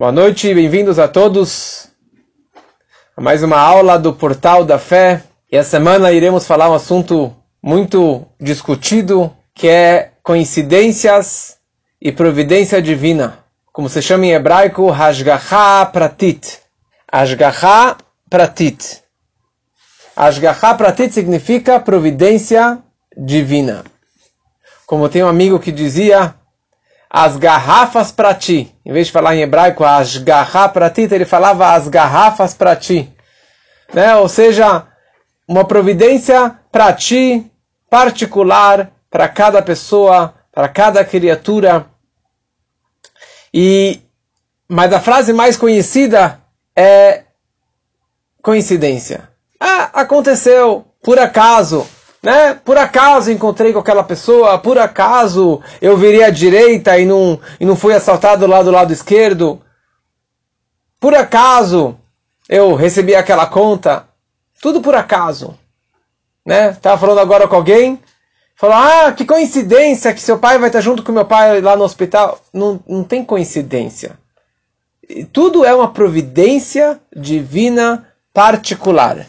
Boa noite, bem-vindos a todos a mais uma aula do Portal da Fé. E essa semana iremos falar um assunto muito discutido, que é coincidências e providência divina. Como se chama em hebraico, Hashgacha Pratit. Hashgacha Pratit. Hashgacha Pratit significa providência divina. Como tem um amigo que dizia, as garrafas para ti. Em vez de falar em hebraico, as garrafas para ti, ele falava as garrafas para ti. Né? Ou seja, uma providência para ti, particular, para cada pessoa, para cada criatura. E mas a frase mais conhecida é coincidência. Ah, aconteceu, por acaso né? Por acaso encontrei com aquela pessoa, por acaso eu virei à direita e não, e não fui assaltado lá do lado esquerdo, por acaso eu recebi aquela conta, tudo por acaso, né? Tava falando agora com alguém, falou, ah, que coincidência que seu pai vai estar junto com meu pai lá no hospital. Não, não tem coincidência. Tudo é uma providência divina particular.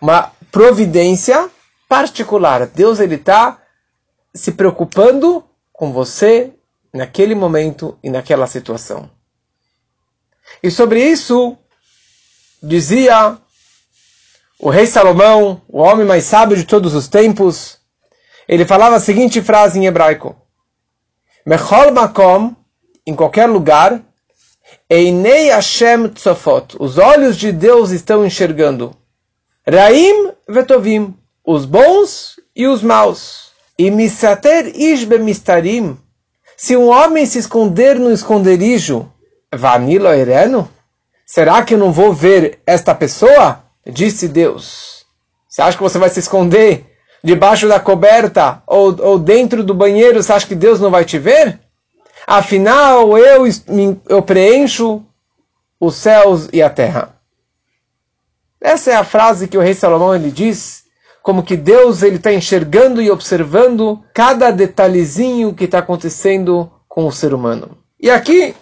Uma providência particular. Deus ele está se preocupando com você naquele momento e naquela situação. E sobre isso dizia o rei Salomão, o homem mais sábio de todos os tempos, ele falava a seguinte frase em hebraico: Mechol makom, em qualquer lugar, Einei Hashem tzofot, os olhos de Deus estão enxergando. Raim vetovim, os bons e os maus. E misater ishbe mistarim, se um homem se esconder no esconderijo, vanilo ereno, será que eu não vou ver esta pessoa? Disse Deus. Você acha que você vai se esconder debaixo da coberta ou, ou dentro do banheiro? Você acha que Deus não vai te ver? Afinal, eu, eu preencho os céus e a terra. Essa é a frase que o rei Salomão ele diz como que Deus ele está enxergando e observando cada detalhezinho que está acontecendo com o ser humano. E aqui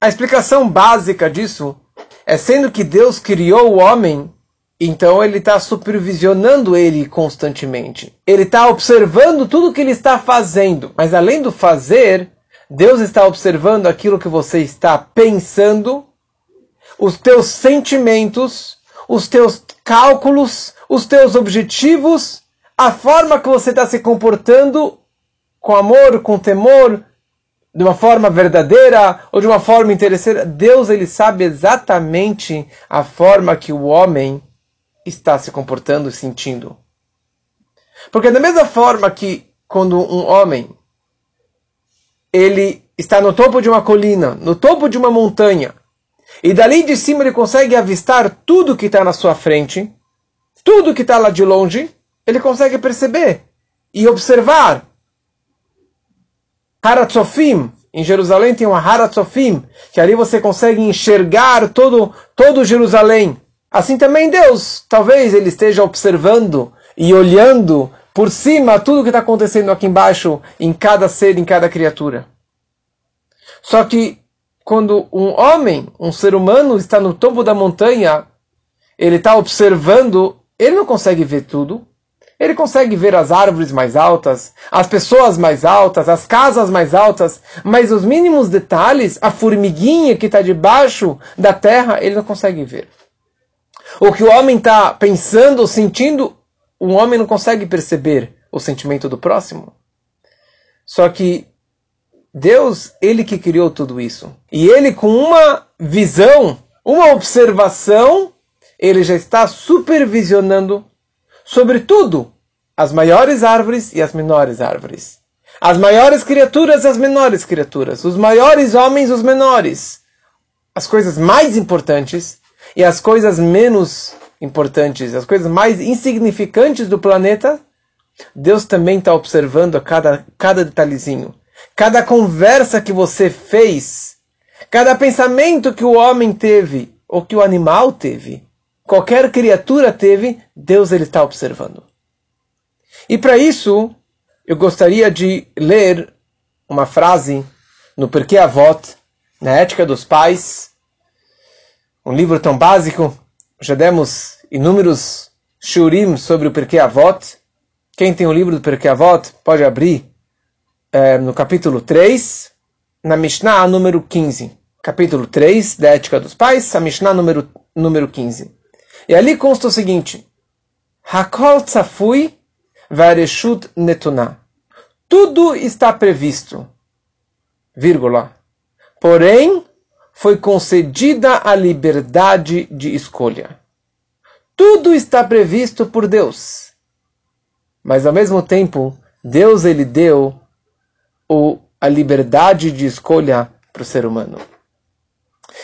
a explicação básica disso é sendo que Deus criou o homem, então ele está supervisionando ele constantemente. Ele está observando tudo que ele está fazendo, mas além do fazer, Deus está observando aquilo que você está pensando, os teus sentimentos, os teus cálculos, os teus objetivos, a forma que você está se comportando com amor, com temor, de uma forma verdadeira ou de uma forma interesseira. Deus ele sabe exatamente a forma que o homem está se comportando e sentindo. Porque da mesma forma que quando um homem ele está no topo de uma colina, no topo de uma montanha, e dali de cima ele consegue avistar tudo que está na sua frente, tudo que está lá de longe, ele consegue perceber e observar. Haratzofim, em Jerusalém tem uma Haratzofim, que ali você consegue enxergar todo, todo Jerusalém. Assim também Deus, talvez ele esteja observando e olhando por cima tudo que está acontecendo aqui embaixo, em cada ser, em cada criatura. Só que quando um homem, um ser humano, está no topo da montanha, ele está observando ele não consegue ver tudo. Ele consegue ver as árvores mais altas, as pessoas mais altas, as casas mais altas, mas os mínimos detalhes, a formiguinha que está debaixo da terra, ele não consegue ver. O que o homem está pensando ou sentindo, o homem não consegue perceber o sentimento do próximo. Só que Deus, ele que criou tudo isso. E ele, com uma visão, uma observação, ele já está supervisionando sobre tudo as maiores árvores e as menores árvores. As maiores criaturas e as menores criaturas. Os maiores homens os menores. As coisas mais importantes e as coisas menos importantes, as coisas mais insignificantes do planeta. Deus também está observando cada, cada detalhezinho. Cada conversa que você fez, cada pensamento que o homem teve ou que o animal teve, qualquer criatura teve, Deus ele está observando. E para isso, eu gostaria de ler uma frase no Porquê Avot, na ética dos pais, um livro tão básico, já demos inúmeros shurim sobre o Perkei Avot. Quem tem o livro do Perkei Avot pode abrir é, no capítulo 3, na Mishnah número 15. Capítulo 3 da Ética dos Pais, a Mishnah número, número 15. E ali consta o seguinte: Hakol tzafui vareshut netuná. Tudo está previsto, vírgula. Porém, foi concedida a liberdade de escolha. Tudo está previsto por Deus. Mas ao mesmo tempo, Deus ele deu o, a liberdade de escolha para o ser humano.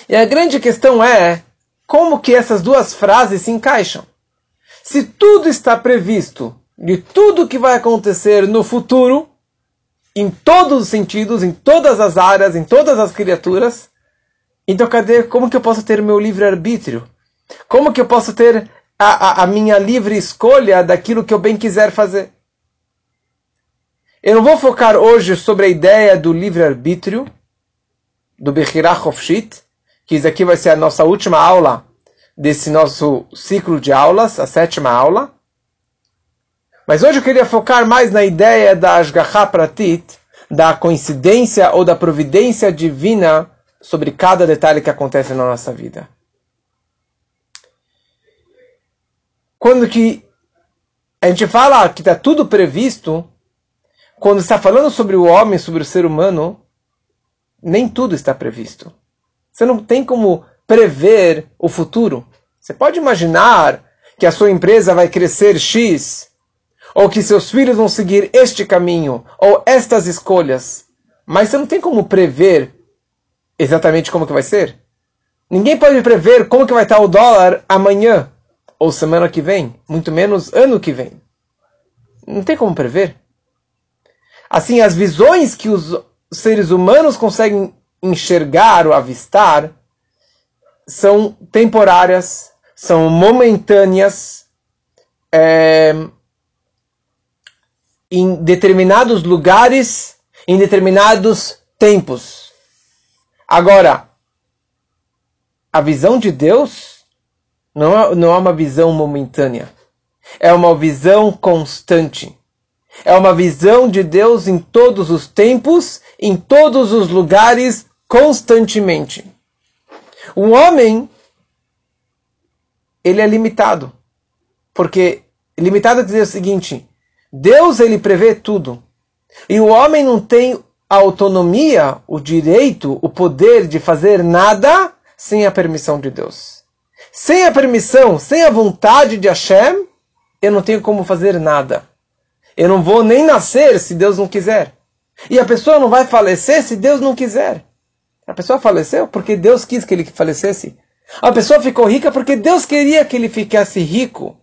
E a grande questão é como que essas duas frases se encaixam. Se tudo está previsto de tudo que vai acontecer no futuro, em todos os sentidos, em todas as áreas, em todas as criaturas, então cadê como que eu posso ter meu livre arbítrio? Como que eu posso ter a, a, a minha livre escolha daquilo que eu bem quiser fazer? Eu não vou focar hoje sobre a ideia do livre arbítrio, do Bechirah Hofshit, que isso aqui vai ser a nossa última aula desse nosso ciclo de aulas, a sétima aula. Mas hoje eu queria focar mais na ideia da Ashgaha Pratit, da coincidência ou da providência divina sobre cada detalhe que acontece na nossa vida. Quando que a gente fala que está tudo previsto, quando está falando sobre o homem, sobre o ser humano, nem tudo está previsto. Você não tem como prever o futuro. Você pode imaginar que a sua empresa vai crescer X, ou que seus filhos vão seguir este caminho, ou estas escolhas. Mas você não tem como prever exatamente como que vai ser. Ninguém pode prever como que vai estar o dólar amanhã, ou semana que vem, muito menos ano que vem. Não tem como prever. Assim, as visões que os seres humanos conseguem enxergar ou avistar são temporárias, são momentâneas, é, em determinados lugares, em determinados tempos. Agora, a visão de Deus não é, não é uma visão momentânea, é uma visão constante. É uma visão de Deus em todos os tempos, em todos os lugares, constantemente. O homem, ele é limitado. Porque limitado é dizer o seguinte: Deus ele prevê tudo. E o homem não tem a autonomia, o direito, o poder de fazer nada sem a permissão de Deus. Sem a permissão, sem a vontade de Hashem, eu não tenho como fazer nada. Eu não vou nem nascer se Deus não quiser. E a pessoa não vai falecer se Deus não quiser. A pessoa faleceu porque Deus quis que ele falecesse. A pessoa ficou rica porque Deus queria que ele ficasse rico.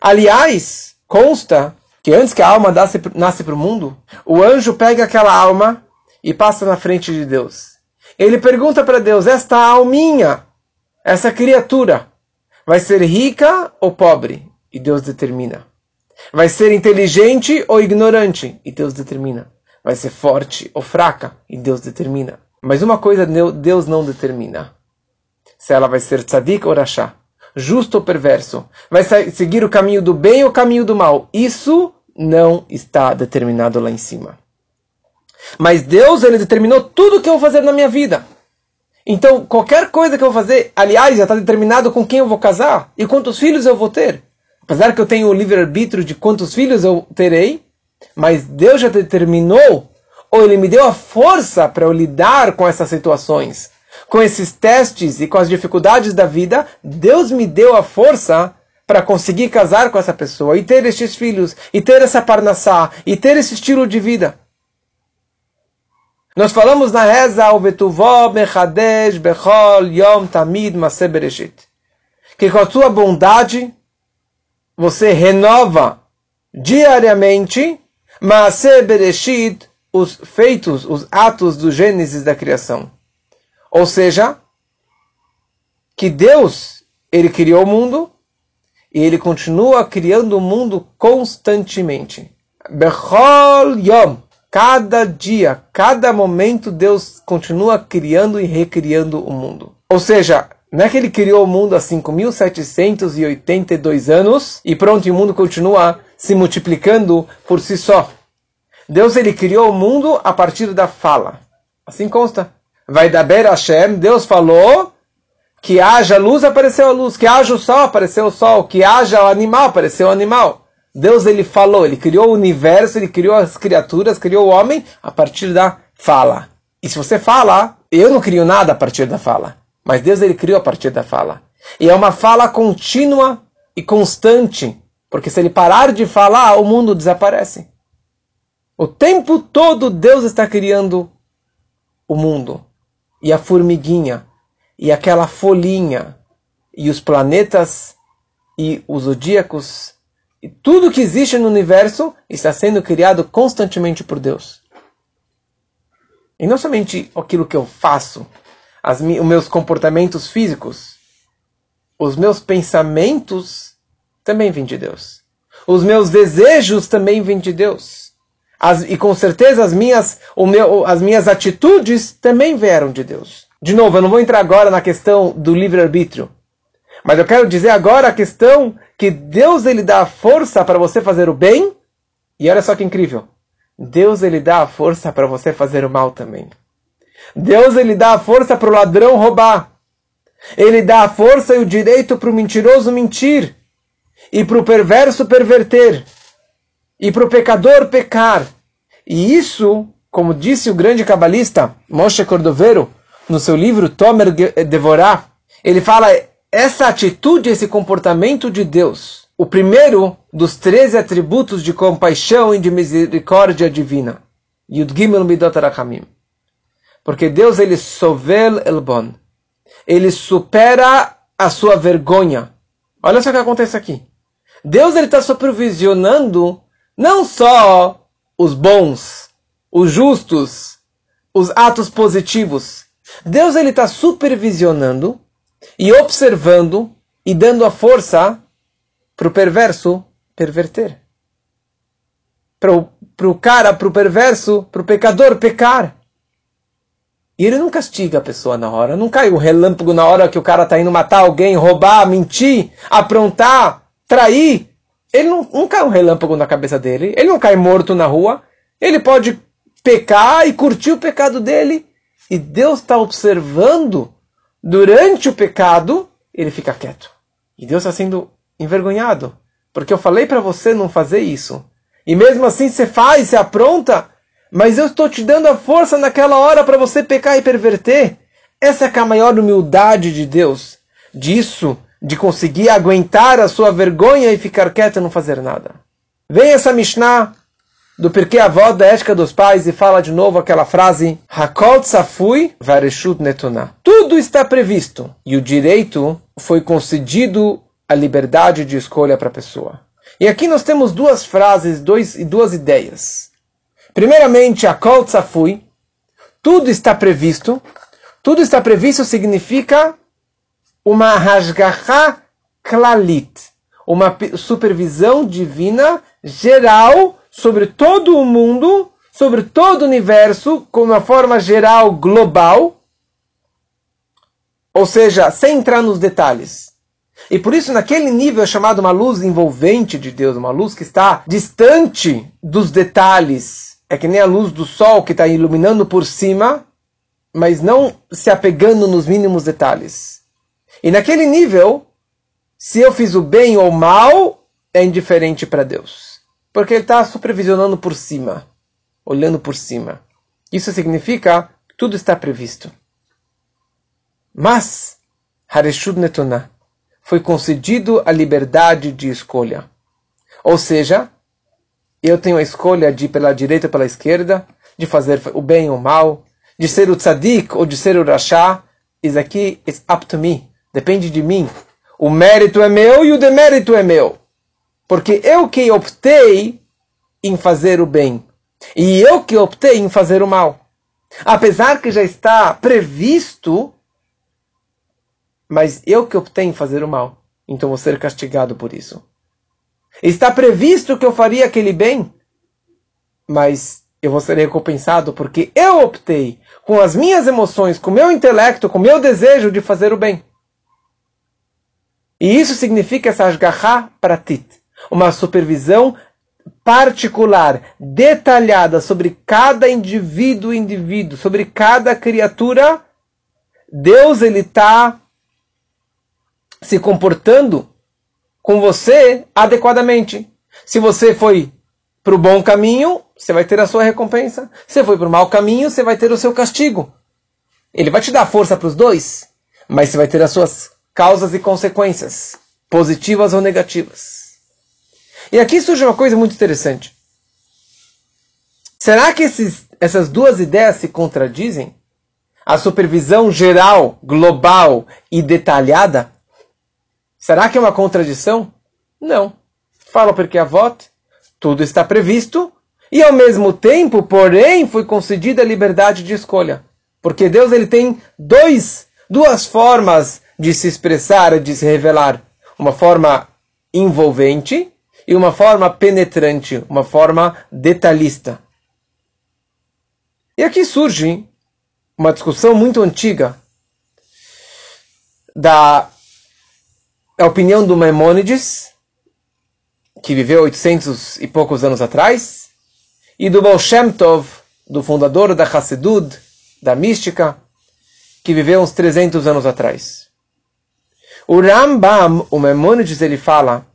Aliás, consta que antes que a alma nasce, nasce para o mundo, o anjo pega aquela alma e passa na frente de Deus. Ele pergunta para Deus: Esta alminha, essa criatura, vai ser rica ou pobre? E Deus determina. Vai ser inteligente ou ignorante? E Deus determina. Vai ser forte ou fraca? E Deus determina. Mas uma coisa Deus não determina. Se ela vai ser tzadik ou rachá. Justo ou perverso. Vai seguir o caminho do bem ou o caminho do mal. Isso não está determinado lá em cima. Mas Deus, ele determinou tudo o que eu vou fazer na minha vida. Então, qualquer coisa que eu vou fazer, aliás, já está determinado com quem eu vou casar e quantos filhos eu vou ter. Apesar que eu tenho o livre-arbítrio de quantos filhos eu terei, mas Deus já determinou ou ele me deu a força para eu lidar com essas situações, com esses testes e com as dificuldades da vida, Deus me deu a força para conseguir casar com essa pessoa e ter estes filhos, e ter essa parnassá, e ter esse estilo de vida. Nós falamos na reza o Betuvó Mechadesh Bechol Yom Tamid Maseh Bereshit que com a sua bondade você renova diariamente Maseh Bereshit os feitos, os atos do Gênesis da criação. Ou seja, que Deus, ele criou o mundo e ele continua criando o mundo constantemente. Bechol Yom, Cada dia, cada momento, Deus continua criando e recriando o mundo. Ou seja, não é que ele criou o mundo há 5.782 anos e pronto, o mundo continua se multiplicando por si só. Deus ele criou o mundo a partir da fala. Assim consta. Vai da Ber Hashem, Deus falou que haja luz, apareceu a luz, que haja o sol, apareceu o sol, que haja o animal, apareceu o animal. Deus ele falou, ele criou o universo, ele criou as criaturas, criou o homem a partir da fala. E se você fala, eu não crio nada a partir da fala, mas Deus ele criou a partir da fala. E é uma fala contínua e constante, porque se ele parar de falar, o mundo desaparece. O tempo todo Deus está criando o mundo. E a formiguinha, e aquela folhinha, e os planetas, e os zodíacos, e tudo que existe no universo está sendo criado constantemente por Deus. E não somente aquilo que eu faço, as, os meus comportamentos físicos, os meus pensamentos também vêm de Deus. Os meus desejos também vêm de Deus. As, e com certeza as minhas, o meu, as minhas atitudes também vieram de Deus. De novo, eu não vou entrar agora na questão do livre-arbítrio. Mas eu quero dizer agora a questão que Deus ele dá a força para você fazer o bem. E olha só que incrível. Deus ele dá a força para você fazer o mal também. Deus ele dá a força para o ladrão roubar. Ele dá a força e o direito para o mentiroso mentir. E para o perverso perverter. E para o pecador pecar. E isso, como disse o grande cabalista Moshe Cordovero, no seu livro Tomer Devorah, ele fala essa atitude, esse comportamento de Deus, o primeiro dos 13 atributos de compaixão e de misericórdia divina. Yud Gimel Midot. Porque Deus, ele sovel elbon. Ele supera a sua vergonha. Olha só o que acontece aqui. Deus ele está supervisionando não só os bons, os justos, os atos positivos. Deus ele está supervisionando e observando e dando a força para o perverso perverter. Para o cara, para o perverso, para o pecador pecar. E ele não castiga a pessoa na hora. Não cai o relâmpago na hora que o cara está indo matar alguém, roubar, mentir, aprontar, trair. Ele não, não cai um relâmpago na cabeça dele. Ele não cai morto na rua. Ele pode pecar e curtir o pecado dele. E Deus está observando durante o pecado, ele fica quieto. E Deus está sendo envergonhado. Porque eu falei para você não fazer isso. E mesmo assim você faz, você apronta. Mas eu estou te dando a força naquela hora para você pecar e perverter. Essa é a maior humildade de Deus. Disso, de conseguir aguentar a sua vergonha e ficar quieto e não fazer nada. Vem essa Mishnah do porquê a avó da ética dos pais e fala de novo aquela frase Hakol Safui Vareshut Netuná. Tudo está previsto e o direito foi concedido a liberdade de escolha para a pessoa. E aqui nós temos duas frases dois, e duas ideias. Primeiramente, Hakol Safui, tudo está previsto. Tudo está previsto significa uma Hashgacha Klalit, uma supervisão divina geral sobre todo o mundo, sobre todo o universo, com uma forma geral, global, ou seja, sem entrar nos detalhes. E por isso, naquele nível é chamado uma luz envolvente de Deus, uma luz que está distante dos detalhes. É que nem a luz do sol que está iluminando por cima, mas não se apegando nos mínimos detalhes. E naquele nível, se eu fiz o bem ou o mal, é indiferente para Deus. Porque ele está supervisionando por cima, olhando por cima. Isso significa que tudo está previsto. Mas, Hareshud Netuná, foi concedido a liberdade de escolha. Ou seja, eu tenho a escolha de ir pela direita ou pela esquerda, de fazer o bem ou o mal, de ser o tzadik ou de ser o rachá. Isso aqui is up to me. Depende de mim. O mérito é meu e o demérito é meu. Porque eu que optei em fazer o bem. E eu que optei em fazer o mal. Apesar que já está previsto, mas eu que optei em fazer o mal. Então vou ser castigado por isso. Está previsto que eu faria aquele bem, mas eu vou ser recompensado porque eu optei com as minhas emoções, com o meu intelecto, com o meu desejo de fazer o bem. E isso significa essa ashgaha pratit, uma supervisão particular, detalhada sobre cada indivíduo indivíduo, sobre cada criatura. Deus ele está se comportando com você adequadamente. Se você foi para o bom caminho, você vai ter a sua recompensa. Se foi para o mau caminho, você vai ter o seu castigo. Ele vai te dar força para os dois, mas você vai ter as suas causas e consequências, positivas ou negativas. E aqui surge uma coisa muito interessante. Será que esses, essas duas ideias se contradizem? A supervisão geral, global e detalhada? Será que é uma contradição? Não. Fala porque a voto, tudo está previsto e ao mesmo tempo, porém, foi concedida a liberdade de escolha. Porque Deus ele tem dois, duas formas de se expressar, de se revelar. Uma forma envolvente e uma forma penetrante, uma forma detalhista. E aqui surge uma discussão muito antiga da opinião do Maimônides, que viveu 800 e poucos anos atrás, e do Baal Shem Tov, do fundador da Hassedud, da mística, que viveu uns 300 anos atrás. O Rambam, o Maimonides, ele fala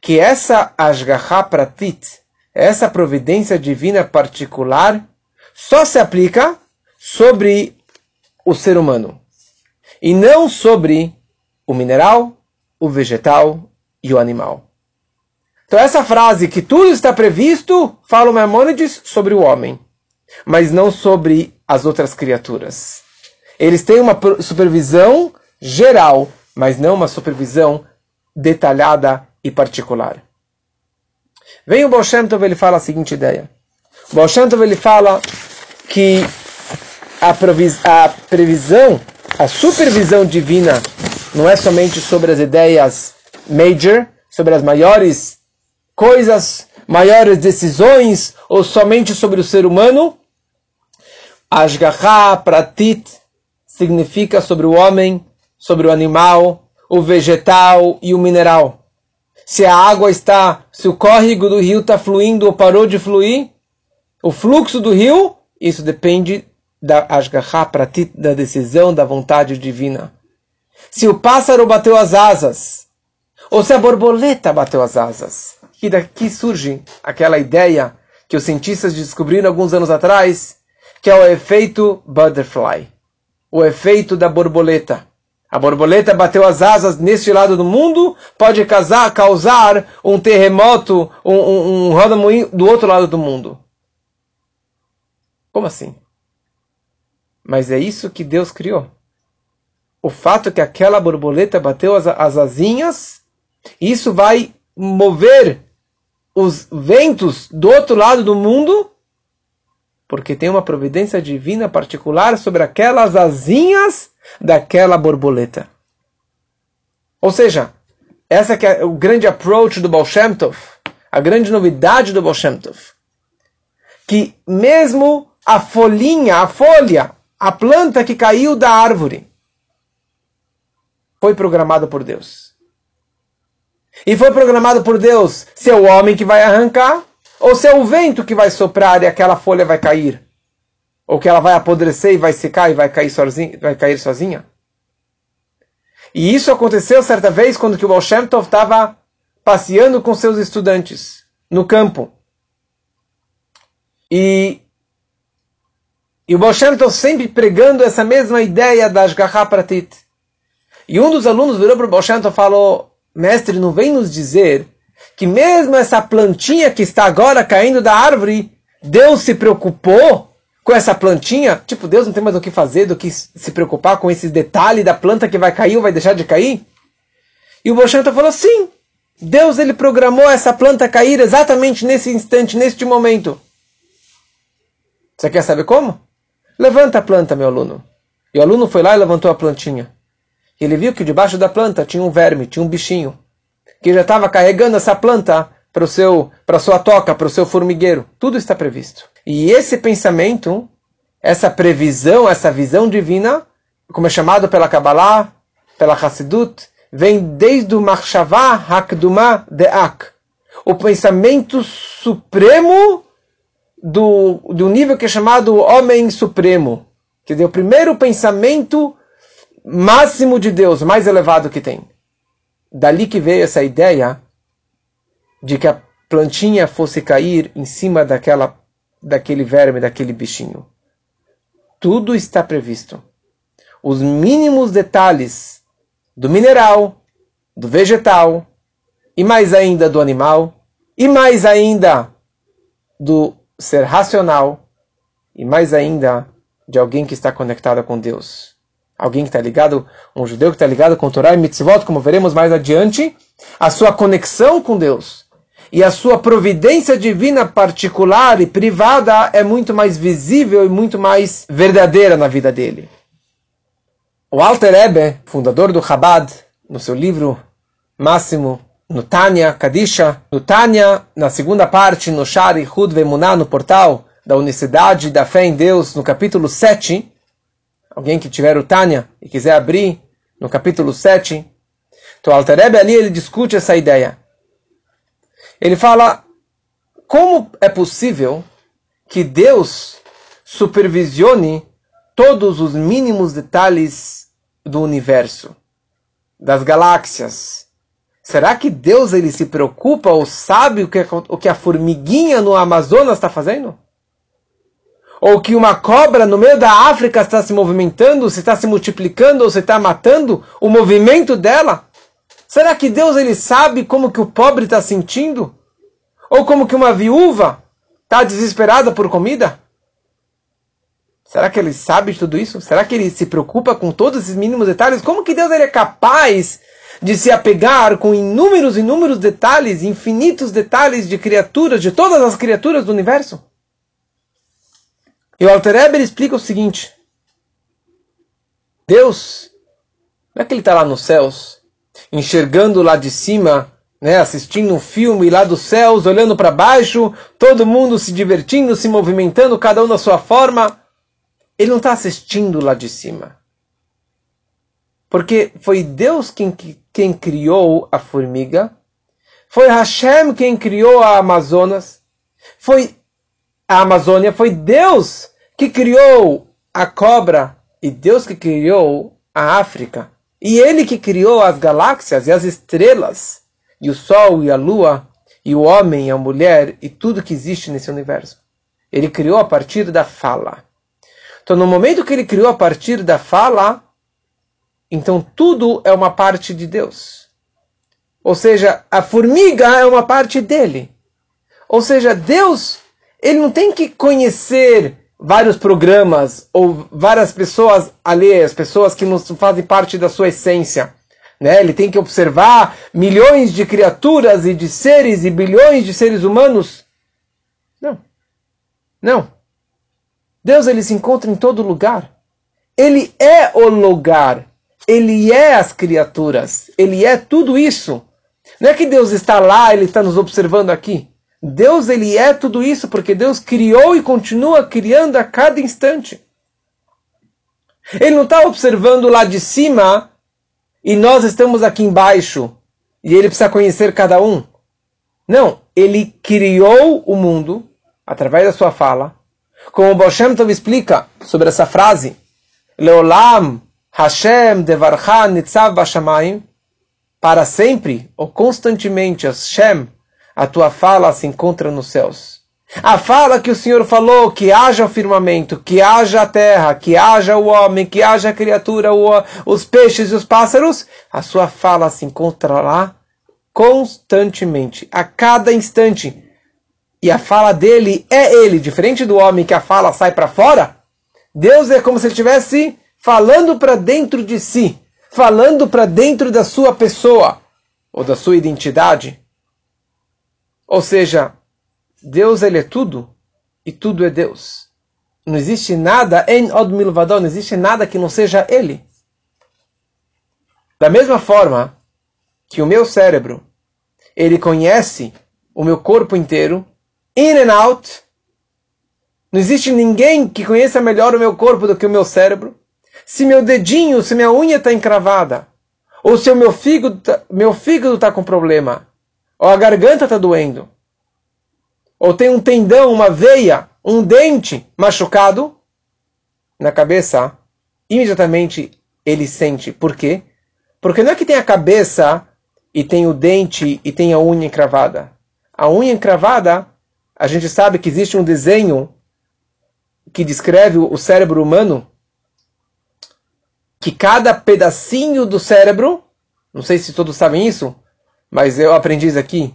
que essa Ashgaha Pratit, essa providência divina particular, só se aplica sobre o ser humano e não sobre o mineral, o vegetal e o animal. Então essa frase que tudo está previsto, fala o Maimonides sobre o homem, mas não sobre as outras criaturas. Eles têm uma supervisão geral, mas não uma supervisão detalhada e particular. Vem o Baal Shem Tov, ele fala a seguinte ideia. O Baal Shem Tov, ele fala que a, a previsão, a supervisão divina não é somente sobre as ideias major, sobre as maiores coisas, maiores decisões, ou somente sobre o ser humano. Ashgaha Pratit significa sobre o homem, sobre o animal, o vegetal e o mineral. Se a água está, se o córrego do rio está fluindo ou parou de fluir, o fluxo do rio, isso depende da Ashgaha da decisão, da vontade divina. Se o pássaro bateu as asas, ou se a borboleta bateu as asas, que daqui surge aquela ideia que os cientistas descobriram alguns anos atrás, que é o efeito butterfly, o efeito da borboleta. A borboleta bateu as asas neste lado do mundo, pode causar, um terremoto, um, um, um do outro lado do mundo. Como assim? Mas é isso que Deus criou. O fato que aquela borboleta bateu as, as asinhas, isso vai mover os ventos do outro lado do mundo, porque tem uma providência divina particular sobre aquelas asinhas daquela borboleta. Ou seja, essa que é o grande approach do Baal Shem Tov, a grande novidade do Baal Shem Tov. Que mesmo a folhinha, a folha, a planta que caiu da árvore, foi programada por Deus. E foi programado por Deus se é o homem que vai arrancar, ou se é o vento que vai soprar e aquela folha vai cair. Ou que ela vai apodrecer e vai secar e vai cair sozinha. Vai cair sozinha. E isso aconteceu certa vez quando que o Baal Shem Tov estava passeando com seus estudantes no campo. E, e o Baal Shem Tov sempre pregando essa mesma ideia da Ashgaha Pratit. E um dos alunos virou para o Baal Shem Tov e falou, mestre, não vem nos dizer que mesmo essa plantinha que está agora caindo da árvore, Deus se preocupou com essa plantinha, tipo, Deus não tem mais o que fazer do que se preocupar com esses detalhes da planta que vai cair ou vai deixar de cair? E o Boshanta falou, sim, Deus ele programou essa planta cair exatamente nesse instante, neste momento. Você quer saber como? Levanta a planta, meu aluno. E o aluno foi lá e levantou a plantinha. Ele viu que debaixo da planta tinha um verme, tinha um bichinho, que já estava carregando essa planta para o seu, para sua toca, para o seu formigueiro. Tudo está previsto. E esse pensamento, essa previsão, essa visão divina, como é chamado pela Kabbalah, pela Hassidut, vem desde o Machshavah Hakduma Deak, o pensamento supremo do, do nível que é chamado Homem Supremo. Quer dizer, o primeiro pensamento máximo de Deus, mais elevado que tem. Dali que veio essa ideia de que a plantinha fosse cair em cima daquela, daquele verme, daquele bichinho. Tudo está previsto. Os mínimos detalhes do mineral, do vegetal, e mais ainda do animal, e mais ainda do ser racional, e mais ainda de alguém que está conectado com Deus. Alguém que está ligado, um judeu que está ligado com Torá e Mitzvot, como veremos mais adiante, a sua conexão com Deus e a sua providência divina particular e privada é muito mais visível e muito mais verdadeira na vida dele. O Alter Ebe, fundador do Chabad, no seu livro máximo, no Tanya Kadisha, no Tanya, na segunda parte, no Shari Hud Vemuná, no portal da unicidade da fé em Deus, no capítulo 7, alguém que tiver o Tanya e quiser abrir, no capítulo 7, então o Alter Ebe ali ele discute essa ideia. Ele fala como é possível que Deus supervisione todos os mínimos detalhes do universo, das galáxias. Será que Deus ele se preocupa ou sabe o que, o que a formiguinha no Amazonas está fazendo? Ou que uma cobra no meio da África está se movimentando, se está se multiplicando ou se está matando, o movimento dela? Será que Deus ele sabe como que o pobre está sentindo? Ou como que uma viúva está desesperada por comida? Será que ele sabe de tudo isso? Será que ele se preocupa com todos esses mínimos detalhes? Como que Deus ele é capaz de se apegar com inúmeros, inúmeros detalhes, infinitos detalhes de criaturas, de todas as criaturas do universo? E o Alter Eber explica o seguinte: Deus, não é que ele está lá nos céus, enxergando lá de cima, né, assistindo um filme lá dos céus, olhando para baixo, todo mundo se divertindo, se movimentando, cada um da sua forma. Ele não está assistindo lá de cima. Porque foi Deus quem, quem criou a formiga, foi Hashem quem criou a Amazonas, foi a Amazônia, foi Deus que criou a cobra e Deus que criou a África. E ele que criou as galáxias e as estrelas, e o sol e a lua, e o homem e a mulher, e tudo que existe nesse universo. Ele criou a partir da fala. Então, no momento que ele criou a partir da fala, então tudo é uma parte de Deus. Ou seja, a formiga é uma parte dele. Ou seja, Deus, ele não tem que conhecer vários programas ou várias pessoas alheias, pessoas que não fazem parte da sua essência. Né? Ele tem que observar milhões de criaturas e de seres e bilhões de seres humanos. Não. Não. Deus ele se encontra em todo lugar. Ele é o lugar. Ele é as criaturas. Ele é tudo isso. Não é que Deus está lá, ele está nos observando aqui. Deus ele é tudo isso porque Deus criou e continua criando a cada instante. Ele não está observando lá de cima e nós estamos aqui embaixo e ele precisa conhecer cada um. Não, ele criou o mundo através da sua fala como o Boshem Tov explica sobre essa frase, Leolam Hashem Devarcha Nitzav Bashamayim, para sempre ou constantemente, Hashem, a tua fala se encontra nos céus. A fala que o Senhor falou, que haja o firmamento, que haja a terra, que haja o homem, que haja a criatura, os peixes e os pássaros, a sua fala se encontra lá constantemente, a cada instante e a fala dele é ele, diferente do homem que a fala sai para fora, Deus é como se ele estivesse falando para dentro de si, falando para dentro da sua pessoa ou da sua identidade. Ou seja, Deus ele é tudo e tudo é Deus. Não existe nada em od não existe nada que não seja ele. Da mesma forma que o meu cérebro, ele conhece o meu corpo inteiro, in and out. Não existe ninguém que conheça melhor o meu corpo do que o meu cérebro. Se meu dedinho, se minha unha está encravada, ou se o meu fígado tá, meu fígado está com problema, ou a garganta está doendo, ou tem um tendão, uma veia, um dente machucado, na cabeça, imediatamente ele sente. Por quê? Porque não é que tem a cabeça e tem o dente e tem a unha encravada. A unha encravada, a gente sabe que existe um desenho que descreve o cérebro humano, que cada pedacinho do cérebro, não sei se todos sabem isso, mas eu aprendi isso aqui,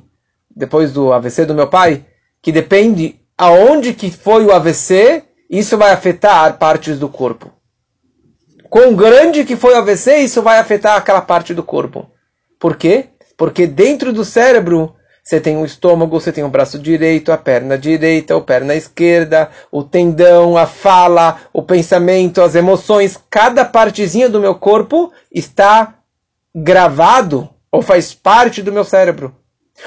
depois do AVC do meu pai, que depende aonde que foi o AVC, isso vai afetar partes do corpo. Quão grande que foi o AVC, isso vai afetar aquela parte do corpo. Por quê? Porque dentro do cérebro você tem o estômago, você tem o braço direito, a perna direita, a perna esquerda, o tendão, a fala, o pensamento, as emoções. Cada partezinha do meu corpo está gravado ou faz parte do meu cérebro.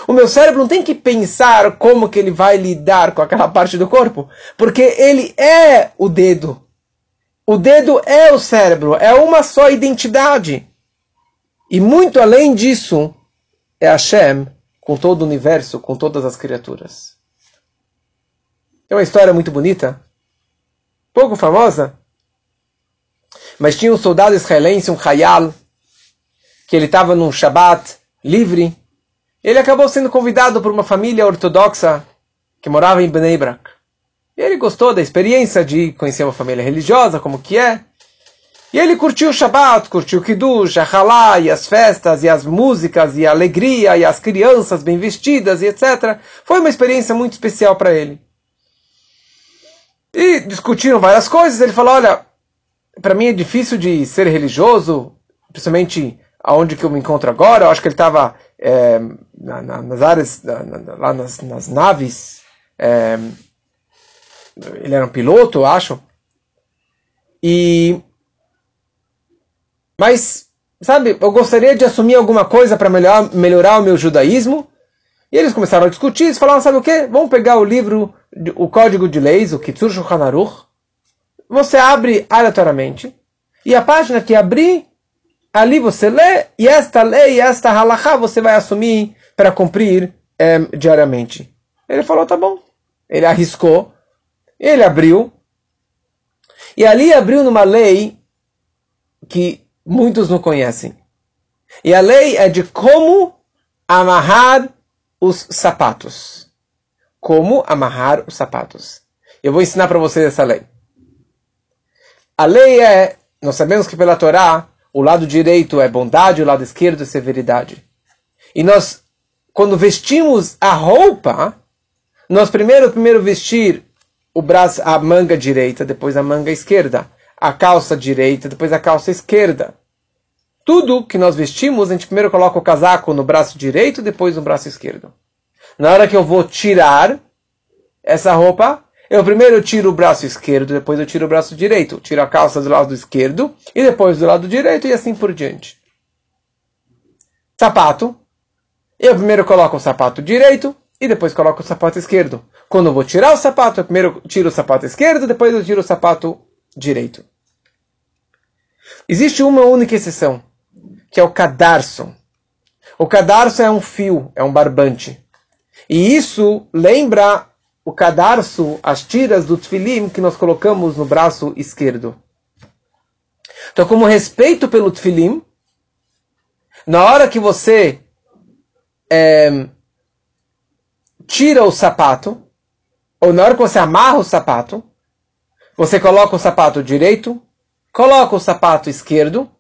O meu cérebro não tem que pensar como que ele vai lidar com aquela parte do corpo, porque ele é o dedo. O dedo é o cérebro, é uma só identidade. E muito além disso, é Hashem com todo o universo, com todas as criaturas. É uma história muito bonita, pouco famosa, mas tinha um soldado israelense, um Hayal, que ele estava num Shabat livre. Ele acabou sendo convidado por uma família ortodoxa que morava em Bnei Brak. E ele gostou da experiência de conhecer uma família religiosa, como que é. E ele curtiu o Shabbat, curtiu o Kiddush, a Halá, e as festas, e as músicas, e a alegria, e as crianças bem vestidas, e etc. Foi uma experiência muito especial para ele. E discutiram várias coisas. Ele falou: Olha, para mim é difícil de ser religioso, principalmente aonde que eu me encontro agora. Eu acho que ele estava é, na, na, nas áreas, na, lá nas, nas naves. É, ele era um piloto, eu acho. E mas, sabe, eu gostaria de assumir alguma coisa para melhorar, melhorar o meu judaísmo. E eles começaram a discutir, eles falaram, sabe o quê? Vamos pegar o livro, o Código de Leis, o Kitsur Shulchan Aruch. Você abre aleatoriamente. E a página que abrir, ali você lê, e esta lei, esta halakha você vai assumir para cumprir é, diariamente. Ele falou, tá bom. Ele arriscou, ele abriu, e ali abriu numa lei que muitos não conhecem. E a lei é de como amarrar os sapatos. Como amarrar os sapatos. Eu vou ensinar para vocês essa lei. A lei é, nós sabemos que pela Torá, o lado direito é bondade, o lado esquerdo é severidade. E nós, quando vestimos a roupa, nós primeiro, primeiro vestir o braço, a manga direita, depois a manga esquerda a calça direita, depois a calça esquerda. Tudo que nós vestimos, a gente primeiro coloca o casaco no braço direito, depois no braço esquerdo. Na hora que eu vou tirar essa roupa, eu primeiro tiro o braço esquerdo, depois eu tiro o braço direito. Tiro a calça do lado esquerdo e depois do lado direito e assim por diante. Sapato. Eu primeiro coloco o sapato direito e depois coloco o sapato esquerdo. Quando eu vou tirar o sapato, eu primeiro tiro o sapato esquerdo, depois eu tiro o sapato direito. Existe uma única exceção, que é o cadarço. O cadarço é um fio, é um barbante. E isso lembra o cadarço, as tiras do tfilim que nós colocamos no braço esquerdo. Então, como respeito pelo tfilim, na hora que você é, tira o sapato, ou na hora que você amarra o sapato, você coloca o sapato direito, coloca o sapato esquerdo,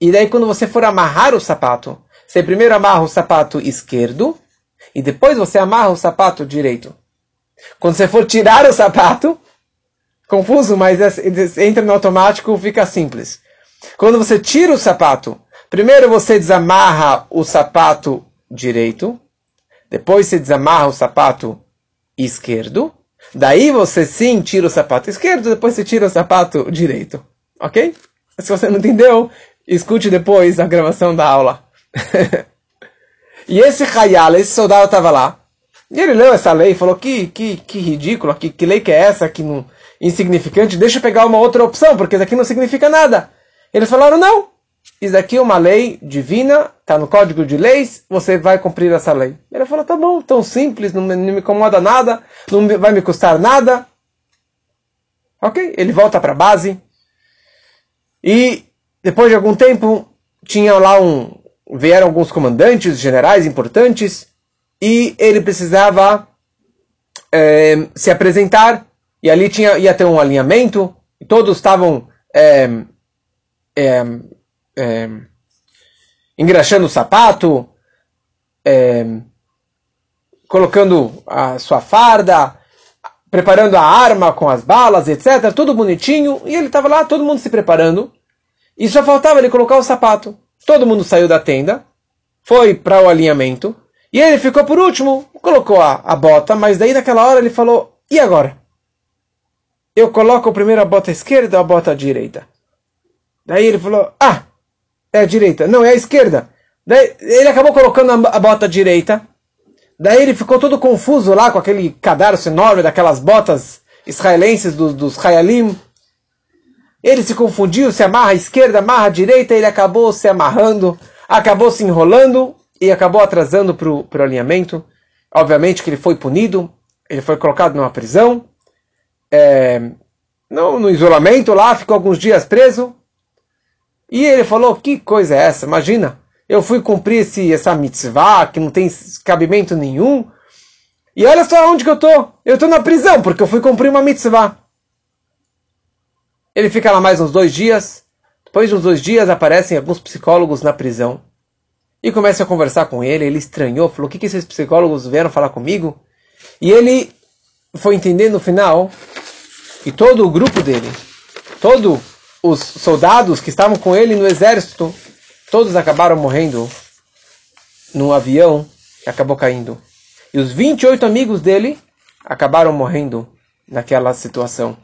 e daí quando você for amarrar o sapato, você primeiro amarra o sapato esquerdo, e depois você amarra o sapato direito. Quando você for tirar o sapato, confuso, mas entra no automático, fica simples. Quando você tira o sapato, primeiro você desamarra o sapato direito, depois você desamarra o sapato esquerdo, daí você sim tira o sapato esquerdo, depois você tira o sapato direito. Ok? Se você não entendeu, escute depois a gravação da aula. e esse Hayal, esse soldado estava lá, E ele leu essa lei e falou: que, que, que ridícula, que, que lei que é essa, que não, insignificante, deixa eu pegar uma outra opção, porque isso aqui não significa nada. Eles falaram: não, isso aqui é uma lei divina, está no código de leis, você vai cumprir essa lei. Ele falou: tá bom, tão simples, não me, não me incomoda nada, não vai me custar nada. Ok, ele volta para a base. E depois de algum tempo, tinha lá um. Vieram alguns comandantes, generais importantes, e ele precisava é, se apresentar, e ali tinha, ia ter um alinhamento, e todos estavam é, é, é, engraxando o sapato, é, colocando a sua farda, preparando a arma com as balas, etc. Tudo bonitinho. E ele estava lá, todo mundo se preparando. E só faltava ele colocar o sapato. Todo mundo saiu da tenda, foi para o alinhamento. E ele ficou por último, colocou a, a bota, mas daí naquela hora ele falou: e agora? Eu coloco primeiro a bota esquerda ou a bota direita? Daí ele falou: ah, é a direita. Não, é a esquerda. Daí ele acabou colocando a bota direita. Daí ele ficou todo confuso lá com aquele cadarço enorme daquelas botas israelenses dos, dos Hayalim. Ele se confundiu, se amarra à esquerda, amarra à direita, ele acabou se amarrando, acabou se enrolando e acabou atrasando para o alinhamento. Obviamente que ele foi punido, ele foi colocado numa prisão, é, no, no isolamento lá, ficou alguns dias preso. E ele falou: Que coisa é essa? Imagina, eu fui cumprir esse, essa mitzvah que não tem cabimento nenhum. E olha só onde que eu tô. Eu tô na prisão porque eu fui cumprir uma mitzvah. Ele fica lá mais uns dois dias. Depois de uns dois dias aparecem alguns psicólogos na prisão e começam a conversar com ele. Ele estranhou, falou: O que, que esses psicólogos vieram falar comigo? E ele foi entender no final que todo o grupo dele, todos os soldados que estavam com ele no exército, todos acabaram morrendo num avião que acabou caindo. E os 28 amigos dele acabaram morrendo naquela situação.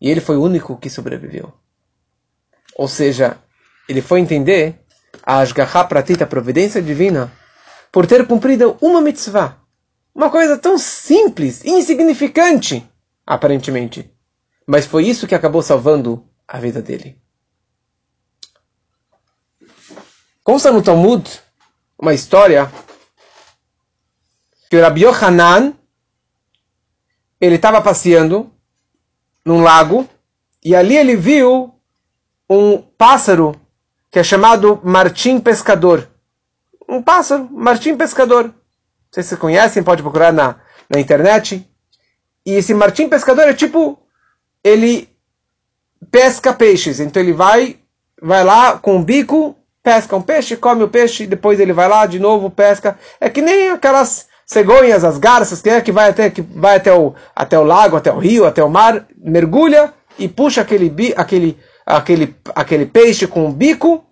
E ele foi o único que sobreviveu. Ou seja, ele foi entender a Ashgaha Pratita, a providência divina, por ter cumprido uma mitzvah. Uma coisa tão simples, insignificante, aparentemente. Mas foi isso que acabou salvando a vida dele. Consta no Talmud uma história que o Rabbi Yohanan ele estava passeando num lago e ali ele viu um pássaro que é chamado martim pescador. Um pássaro, martim pescador. Sei se vocês conhecem, pode procurar na, na internet. E esse martim pescador é tipo, ele pesca peixes. Então ele vai, vai lá com o bico, pesca um peixe, come o peixe, depois ele vai lá de novo, pesca. É que nem aquelas cegonhas, as garças, que é que vai até que vai até o, até o lago, até o rio, até o mar, mergulha e puxa aquele aquele aquele aquele peixe com o bico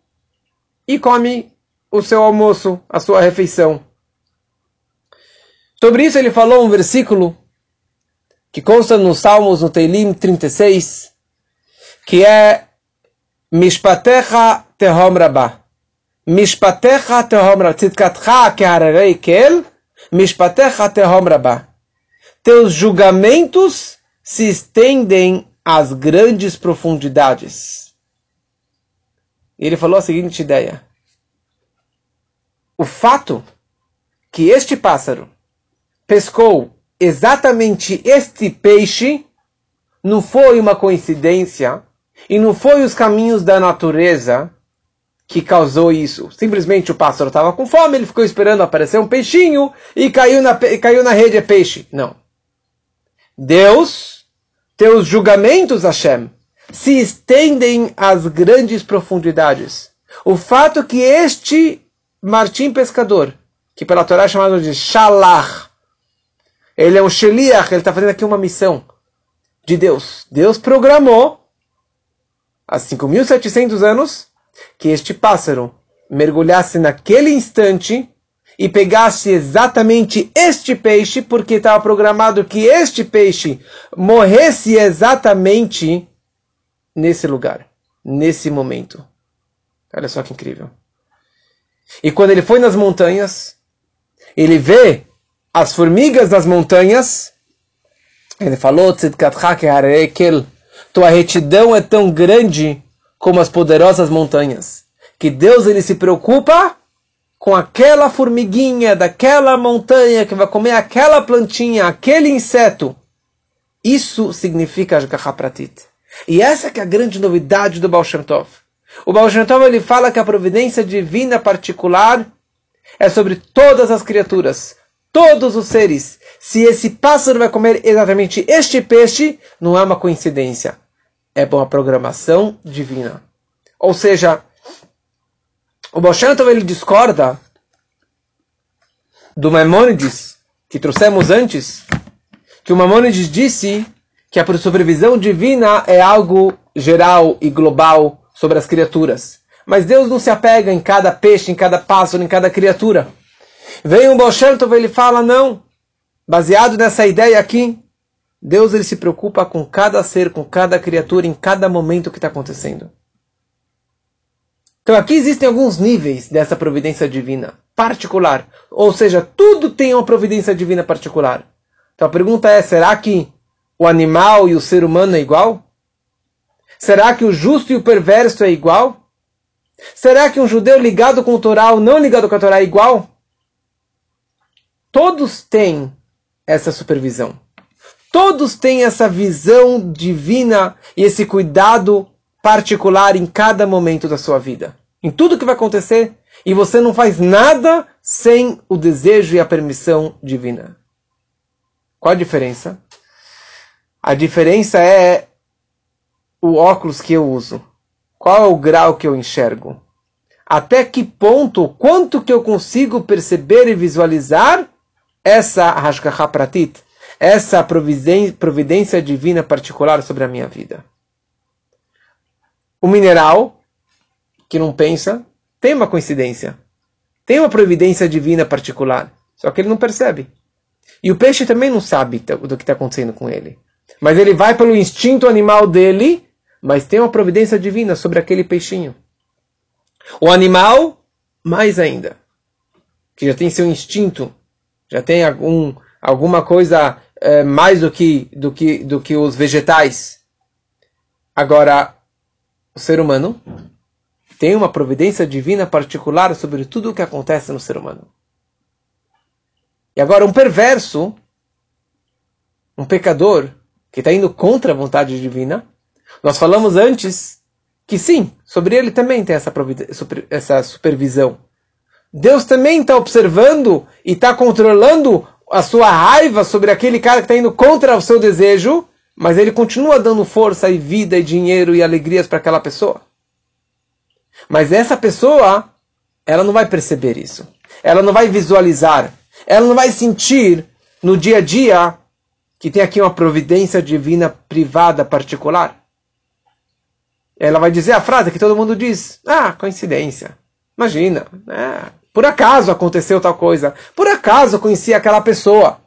e come o seu almoço, a sua refeição. Sobre isso ele falou um versículo que consta nos Salmos no Teilim 36, que é Mishpatecha tehom rabah. Mishpatecha tehom rabah. Tzidkatcha kehararei kel. Mishpatecha tehom rabah. Teus julgamentos se estendem às grandes profundidades. Ele falou a seguinte ideia. O fato que este pássaro pescou exatamente este peixe não foi uma coincidência e não foi os caminhos da natureza que causou isso. Simplesmente o pássaro estava com fome, ele ficou esperando aparecer um peixinho e caiu na, caiu na rede é peixe. Não. Deus, teus julgamentos, Hashem, se estendem às grandes profundidades. O fato que este Martim pescador, que pela Torá é chamado de Shalach, ele é um Sheliach, ele está fazendo aqui uma missão de Deus. Deus programou há 5.700 anos, que este pássaro mergulhasse naquele instante e pegasse exatamente este peixe, porque estava programado que este peixe morresse exatamente nesse lugar, nesse momento. Olha só que incrível. E quando ele foi nas montanhas, ele vê as formigas das montanhas, ele falou, tua retidão é tão grande como as poderosas montanhas, que Deus ele se preocupa com aquela formiguinha daquela montanha que vai comer aquela plantinha, aquele inseto. Isso significa Ashgaha Pratit. E essa que é a grande novidade do Baal Shem Tov. O Baal Shem Tov ele fala que a providência divina particular é sobre todas as criaturas, todos os seres. Se esse pássaro vai comer exatamente este peixe, não é uma coincidência. É uma programação divina. Ou seja, o Baal Shem Tov ele discorda do Maimonides, que trouxemos antes, que o Maimonides disse que a supervisão divina é algo geral e global sobre as criaturas. Mas Deus não se apega em cada peixe, em cada pássaro, em cada criatura. Vem um Baal Shem Tov, ele fala, não. Baseado nessa ideia aqui, Deus ele se preocupa com cada ser, com cada criatura, em cada momento que está acontecendo. Então aqui existem alguns níveis dessa providência divina particular. Ou seja, tudo tem uma providência divina particular. Então a pergunta é: será que o animal e o ser humano é igual? Será que o justo e o perverso é igual? Será que um judeu ligado com o Torá ou não ligado com a Torá é igual? Todos têm essa supervisão. Todos têm essa visão divina e esse cuidado particular em cada momento da sua vida. Em tudo que vai acontecer. E você não faz nada sem o desejo e a permissão divina. Qual a diferença? A diferença é o óculos que eu uso. Qual é o grau que eu enxergo? Até que ponto, quanto que eu consigo perceber e visualizar essa Hashgacha Pratit, essa providência divina particular sobre a minha vida? O mineral, que não pensa, tem uma coincidência. Tem uma providência divina particular. Só que ele não percebe. E o peixe também não sabe do que está acontecendo com ele. Mas ele vai pelo instinto animal dele, mas tem uma providência divina sobre aquele peixinho. O animal, mais ainda, que já tem seu instinto, já tem algum, alguma coisa é, mais do que, do, que, do que os vegetais. Agora, o ser humano tem uma providência divina particular sobre tudo o que acontece no ser humano. E agora, um perverso, um pecador, que está indo contra a vontade divina, nós falamos antes que sim, sobre ele também tem essa, essa supervisão. Deus também está observando e está controlando a sua raiva sobre aquele cara que está indo contra o seu desejo, mas ele continua dando força e vida e dinheiro e alegrias para aquela pessoa. Mas essa pessoa, ela não vai perceber isso. Ela não vai visualizar. Ela não vai sentir no dia a dia que tem aqui uma providência divina privada particular. Ela vai dizer a frase que todo mundo diz: Ah, coincidência. Imagina, é, por acaso aconteceu tal coisa. Por acaso conheci aquela pessoa.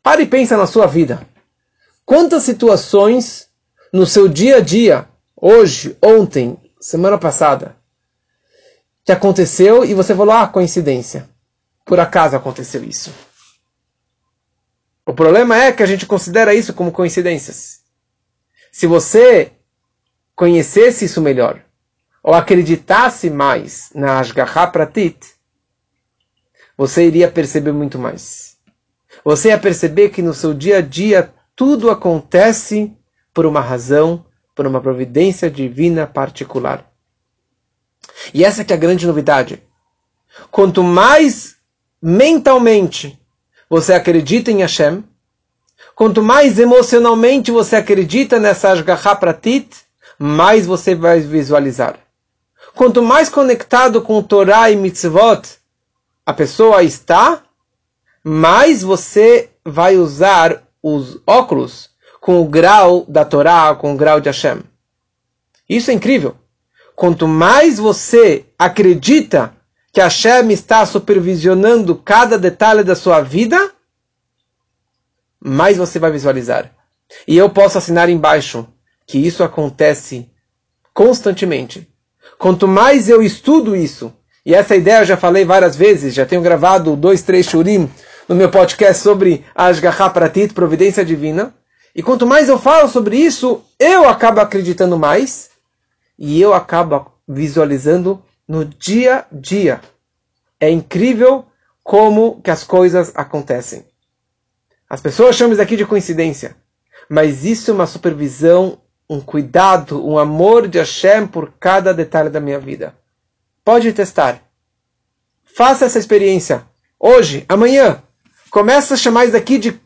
Pare e pensa na sua vida. Quantas situações no seu dia a dia, hoje, ontem, semana passada, que aconteceu e você falou, ah, coincidência. Por acaso aconteceu isso. O problema é que a gente considera isso como coincidências. Se você conhecesse isso melhor, ou acreditasse mais na Ashgaha Pratit, você iria perceber muito mais. Você ia perceber que no seu dia a dia tudo acontece por uma razão, por uma providência divina particular. E essa que é a grande novidade. Quanto mais mentalmente você acredita em Hashem, quanto mais emocionalmente você acredita nessa Ashgaha Pratit, mais você vai visualizar. Quanto mais conectado com Torá e Mitzvot a pessoa está, mais você vai usar os óculos com o grau da Torá, com o grau de Hashem. Isso é incrível. Quanto mais você acredita que Hashem está supervisionando cada detalhe da sua vida, mais você vai visualizar. E eu posso assinar embaixo que isso acontece constantemente. Quanto mais eu estudo isso, E essa ideia eu já falei várias vezes, já tenho gravado dois, três shurim no meu podcast sobre Ashgaha Pratit, Providência Divina. E quanto mais eu falo sobre isso, eu acabo acreditando mais e eu acabo visualizando no dia a dia. É incrível como que as coisas acontecem. As pessoas chamam isso aqui de coincidência, mas isso é uma supervisão, um cuidado, um amor de Hashem por cada detalhe da minha vida. Pode testar. Faça essa experiência. Hoje, amanhã. Começa a chamar isso aqui de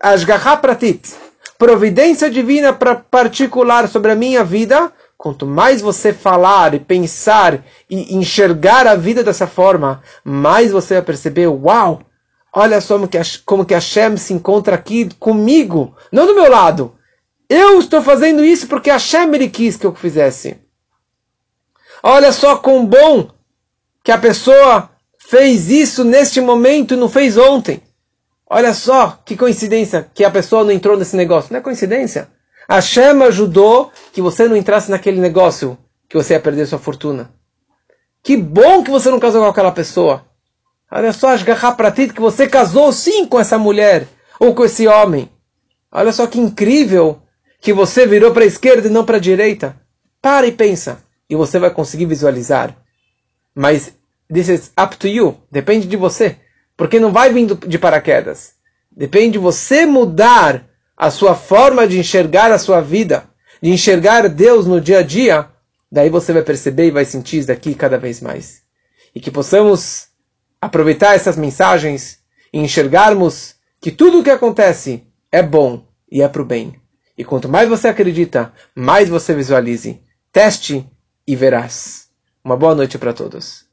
Ashgaha Pratit. Providência divina para particular sobre a minha vida. Quanto mais você falar e pensar e enxergar a vida dessa forma, mais você vai perceber, uau, olha só como que, como que Hashem se encontra aqui comigo, não do meu lado. Eu estou fazendo isso porque Hashem ele quis que eu fizesse. Olha só quão bom que a pessoa fez isso neste momento e não fez ontem. Olha só que coincidência que a pessoa não entrou nesse negócio. Não é coincidência. Hashem ajudou que você não entrasse naquele negócio que você ia perder sua fortuna. Que bom que você não casou com aquela pessoa. Olha só, Ashgaha Pratit, que você casou sim com essa mulher ou com esse homem. Olha só que incrível que você virou para a esquerda e não para a direita. Para e pensa. E você vai conseguir visualizar. Mas this is up to you. Depende de você. Porque não vai vindo de paraquedas. Depende de você mudar a sua forma de enxergar a sua vida, de enxergar Deus no dia a dia. Daí você vai perceber e vai sentir isso daqui cada vez mais. E que possamos aproveitar essas mensagens e enxergarmos que tudo o que acontece é bom e é para o bem. E quanto mais você acredita, mais você visualize. Teste e verás. Uma boa noite para todos.